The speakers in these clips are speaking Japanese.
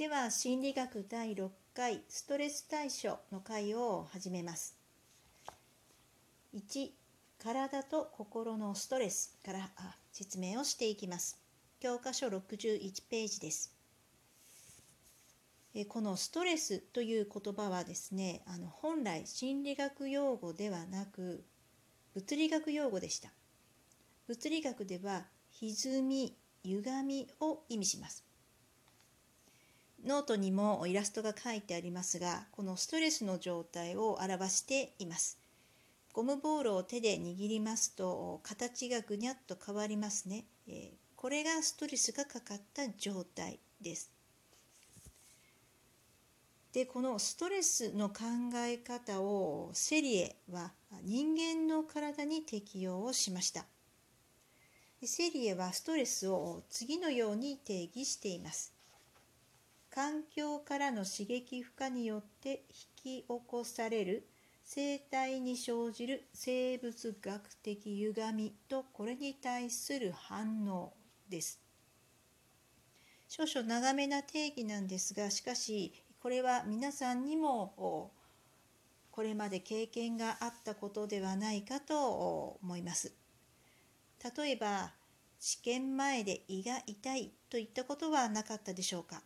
では心理学第6回ストレス対処の回を始めます。1体と心のストレスから説明をしていきます。教科書61ページです。このストレスという言葉はですねあの本来心理学用語ではなく物理学用語でした。物理学では歪み歪みを意味します。ノートにもイラストが書いてありますがこのストレスの状態を表しています。ゴムボールを手で握りますと形がぐにゃっと変わりますね、えこれがストレスがかかった状態です。でこのストレスの考え方をセリエは人間の体に適用をしました。セリエはストレスを次のように定義しています。環境からの刺激負荷によって引き起こされる生体に生じる生物学的歪みとこれに対する反応です。少々長めな定義なんですがしかしこれは皆さんにもこれまで経験があったことではないかと思います。例えば試験前で胃が痛いといったことはなかったでしょうか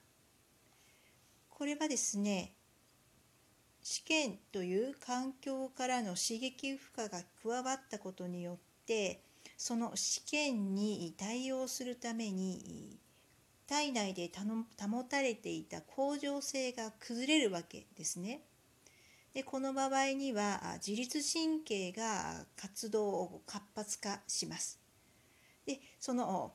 これはですね試験という環境からの刺激負荷が加わったことによってその試験に対応するために体内で保たれていた恒常性が崩れるわけですね。でこの場合には自律神経が活動を活発化します。でその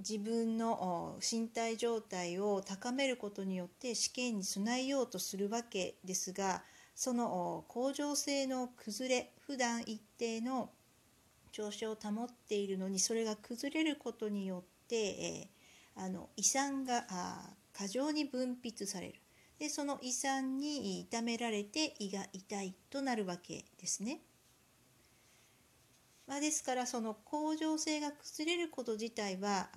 自分の身体状態を高めることによって試験に備えようとするわけですがその恒常性の崩れ普段一定の調子を保っているのにそれが崩れることによって、え、あの胃酸が過剰に分泌されるでその胃酸に痛められて胃が痛いとなるわけですね。まあ、ですからその恒常性が崩れること自体は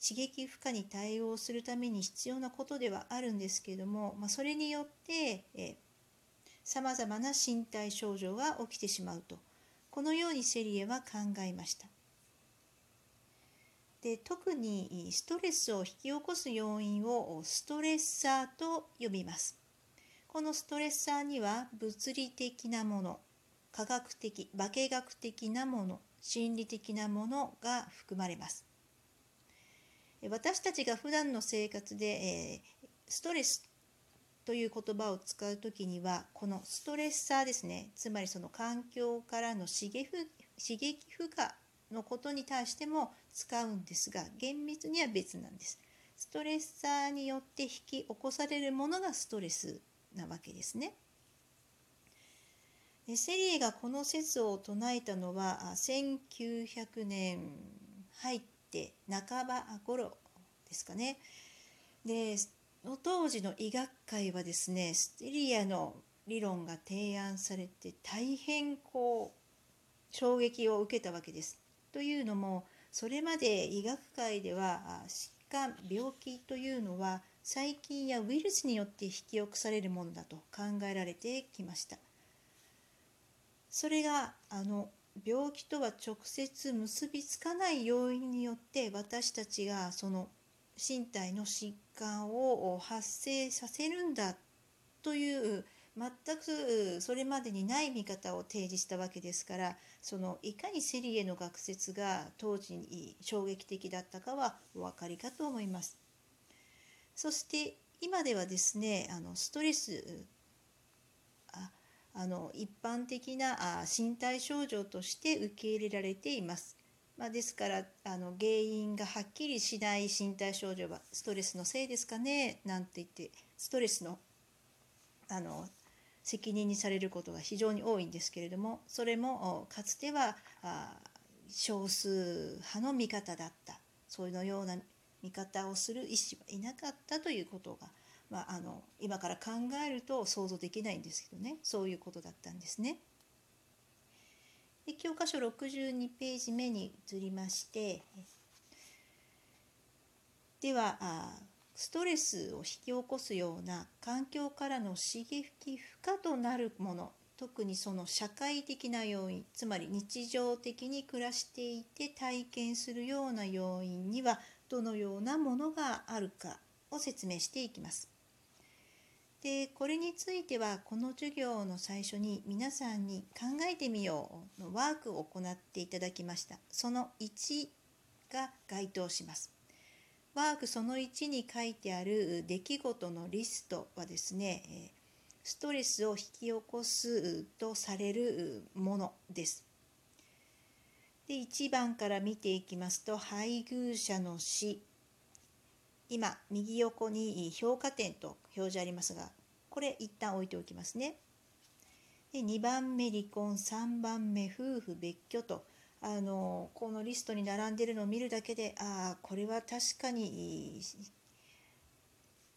刺激負荷に対応するために必要なことではあるんですけれども、まあ、それによってさまざまな身体症状が起きてしまうとこのようにセリエは考えました。で特にストレスを引き起こす要因をストレッサーと呼びます。このストレッサーには物理的なもの科学的化学的なもの心理的なものが含まれます。私たちが普段の生活で、えー、ストレスという言葉を使う時にはこのストレッサーですね。つまりその環境からの刺激刺激負荷のことに対しても使うんですが厳密には別なんです。ストレッサーによって引き起こされるものがストレスなわけですね。セリエがこの説を唱えたのは1900年入って半ば頃ですかね。で当時の医学界はですねステリアの理論が提案されて大変こう衝撃を受けたわけです。というのもそれまで医学界では疾患病気というのは細菌やウイルスによって引き起こされるものだと考えられてきました。それがあの病気とは直接結びつかない要因によって私たちがその身体の疾患を発生させるんだという全くそれまでにない見方を提示したわけですからそのいかにセリエの学説が当時に衝撃的だったかはお分かりかと思います。そして今ではですねあのストレスあの一般的なあ身体症状として受け入れられています。まあ、ですからあの原因がはっきりしない身体症状はストレスのせいですかねなんて言ってストレスのあの責任にされることが非常に多いんですけれどもそれもかつては少数派の見方だったそういうような見方をする医師はいなかったということがまあ、あの今から考えると想像できないんですけどねそういうことだったんですね。で教科書62ページ目に移りましてではあストレスを引き起こすような環境からの刺激不可となるもの特にその社会的な要因つまり日常的に暮らしていて体験するような要因にはどのようなものがあるかを説明していきます。でこれについてはこの授業の最初に皆さんに考えてみようのワークを行っていただきました。その1が該当します。ワークその1に書いてある出来事のリストはですねストレスを引き起こすとされるものです。で1番から見ていきますと配偶者の死。今右横に評価点と表示ありますがこれ一旦置いておきますね。で2番目離婚3番目夫婦別居とあのこのリストに並んでるのを見るだけでああこれは確かに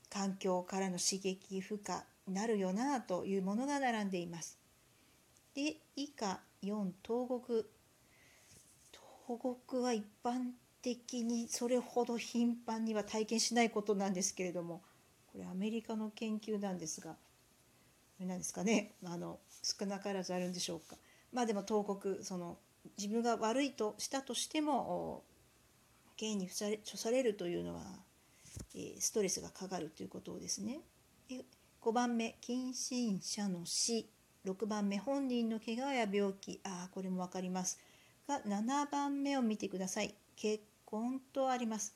環境からの刺激負荷なるよなというものが並んでいます。で以下4東国東国は一般的にそれほど頻繁には体験しないことなんですけれどもこれアメリカの研究なんですがこれなんですかね？あの少なからずあるんでしょうか？まあでも東国その自分が悪いとしたとしても刑に処されるというのは、ストレスがかかるということですね。5番目近親者の死。6番目本人の怪我や病気。ああこれも分かります。が7番目を見てください。結婚とあります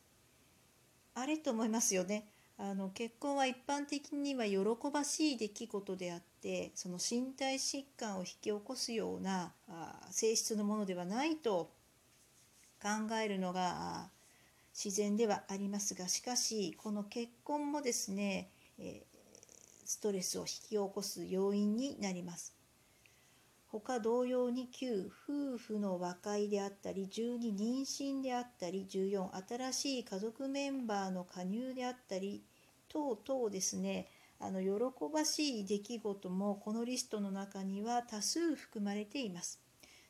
あれと思いますよねあの結婚は一般的には喜ばしい出来事であってその身体疾患を引き起こすようなあ性質のものではないと考えるのが自然ではありますがしかしこの結婚もですね、えストレスを引き起こす要因になります。他同様に9夫婦の和解であったり12妊娠であったり14新しい家族メンバーの加入であったり等々ですねあの喜ばしい出来事もこのリストの中には多数含まれています。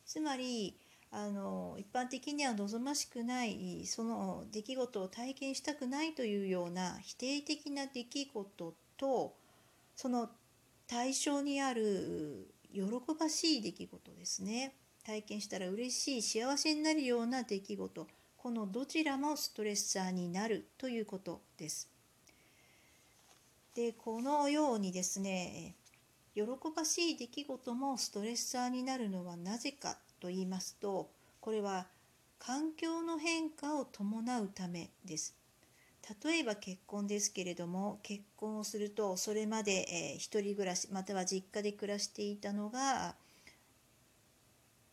つまりあの一般的には望ましくないその出来事を体験したくないというような否定的な出来事とその対象にある喜ばしい出来事ですね体験したら嬉しい幸せになるような出来事このどちらもストレッサーになるということです。でこのようにですね喜ばしい出来事もストレッサーになるのはなぜかと言いますとこれは環境の変化を伴うためです。例えば結婚ですけれども結婚をするとそれまで、えー、一人暮らしまたは実家で暮らしていたのが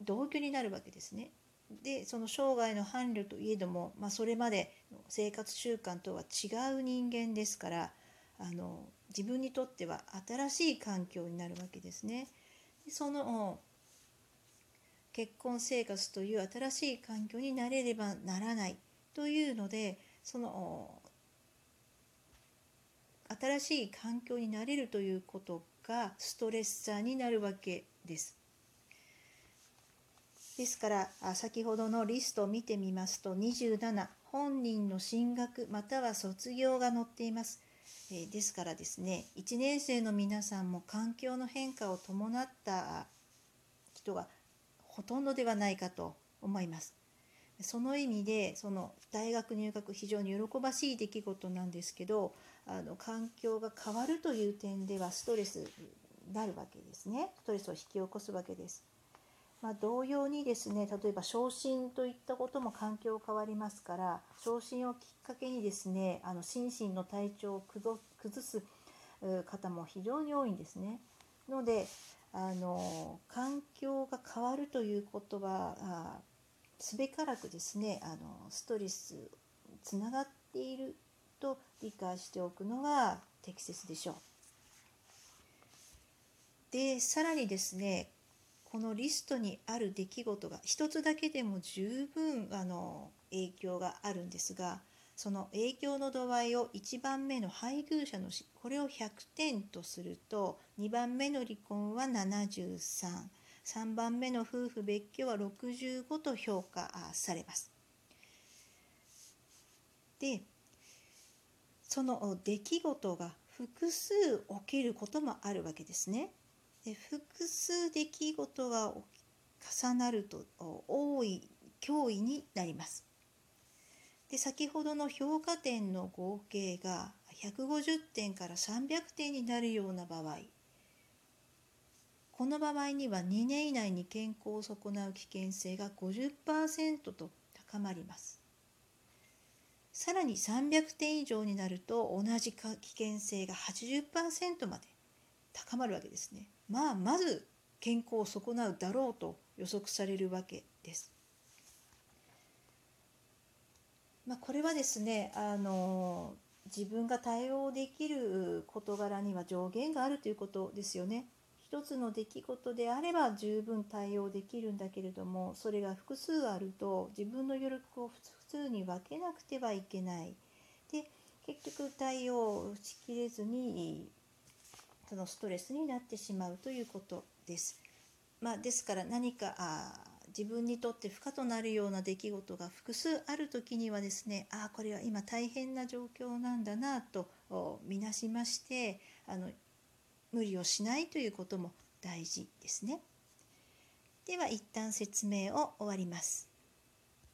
同居になるわけですね。でその生涯の伴侶といえども、まあ、それまでの生活習慣とは違う人間ですからあの自分にとっては新しい環境になるわけですね。でその結婚生活という新しい環境になれればならないというのでその新しい環境になれるということがストレッサーになるわけです。ですから先ほどのリストを見てみますと27本人の進学または卒業が載っています。ですからですね1年生の皆さんも環境の変化を伴った人がほとんどではないかと思います。その意味でその大学入学非常に喜ばしい出来事なんですけどあの環境が変わるという点ではストレスになるわけですねストレスを引き起こすわけです。まあ、同様にですね例えば昇進といったことも環境変わりますから昇進をきっかけにですねあの心身の体調を崩す方も非常に多いんですね。のであの環境が変わるということはすべからくですねあのストレスつながっていると理解しておくのが適切でしょう。でさらにですねこのリストにある出来事が一つだけでも十分あの影響があるんですがその影響の度合いを1番目の配偶者の死これを100点とすると2番目の離婚は73。3番目の夫婦別居は65と評価されます。でその出来事が複数起きることもあるわけですね。で複数出来事が重なると多い脅威になります。で先ほどの評価点の合計が150点から300点になるような場合この場合には2年以内に健康を損なう危険性が50%と高まります。さらに300点以上になると同じ危険性が80%まで高まるわけですね。まあまず健康を損なうだろうと予測されるわけです。まあ、これはですねあの自分が対応できる事柄には上限があるということですよね。一つの出来事であれば十分対応できるんだけれどもそれが複数あると自分の余力を普通に分けなくてはいけない。で結局対応しきれずにそのストレスになってしまうということです。まあ、ですから何かあ自分にとって負荷となるような出来事が複数ある時にはですねああこれは今大変な状況なんだなとみなしましてあの無理をしないということも大事ですね。では一旦説明を終わります。